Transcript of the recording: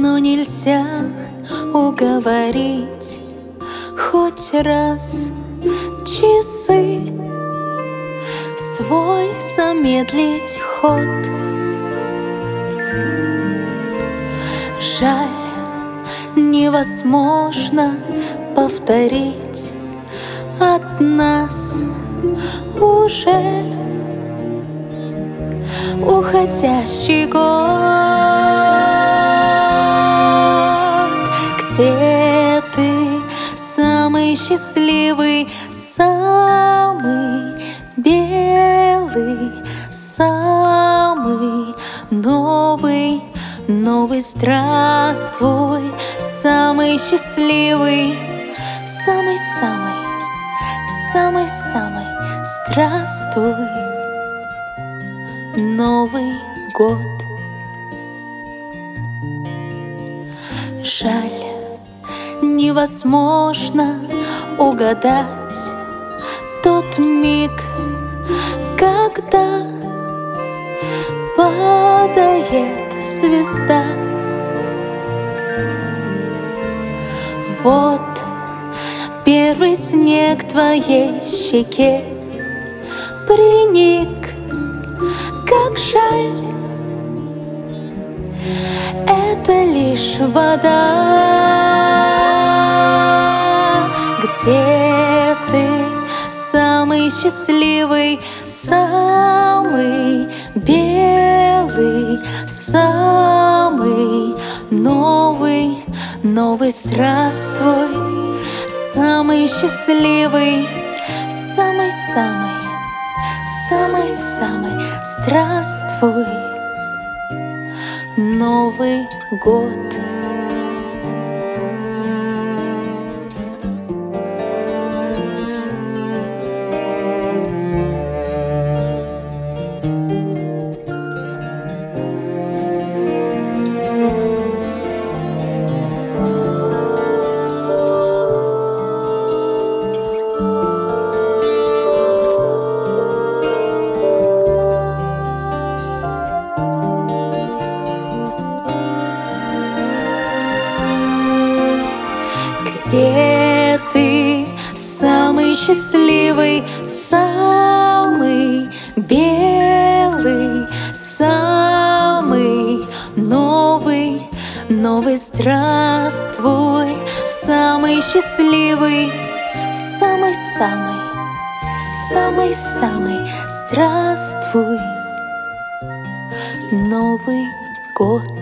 нельзя уговорить Хоть раз часы Свой замедлить ход. Жаль, невозможно повторить От нас уже уходящий год самый счастливый, самый белый, самый новый, новый здравствуй, самый счастливый, самый-самый, самый-самый здравствуй, Новый год. Жаль, невозможно угадать тот миг, когда падает звезда. Вот первый снег твоей щеке приник, как жаль. Это лишь вода, ты самый счастливый, самый белый, самый новый, новый здравствуй, самый счастливый, самый-самый, самый-самый здравствуй. Новый год. Где ты самый счастливый, самый белый, самый новый, новый здравствуй, самый счастливый, самый-самый, самый-самый здравствуй, Новый год.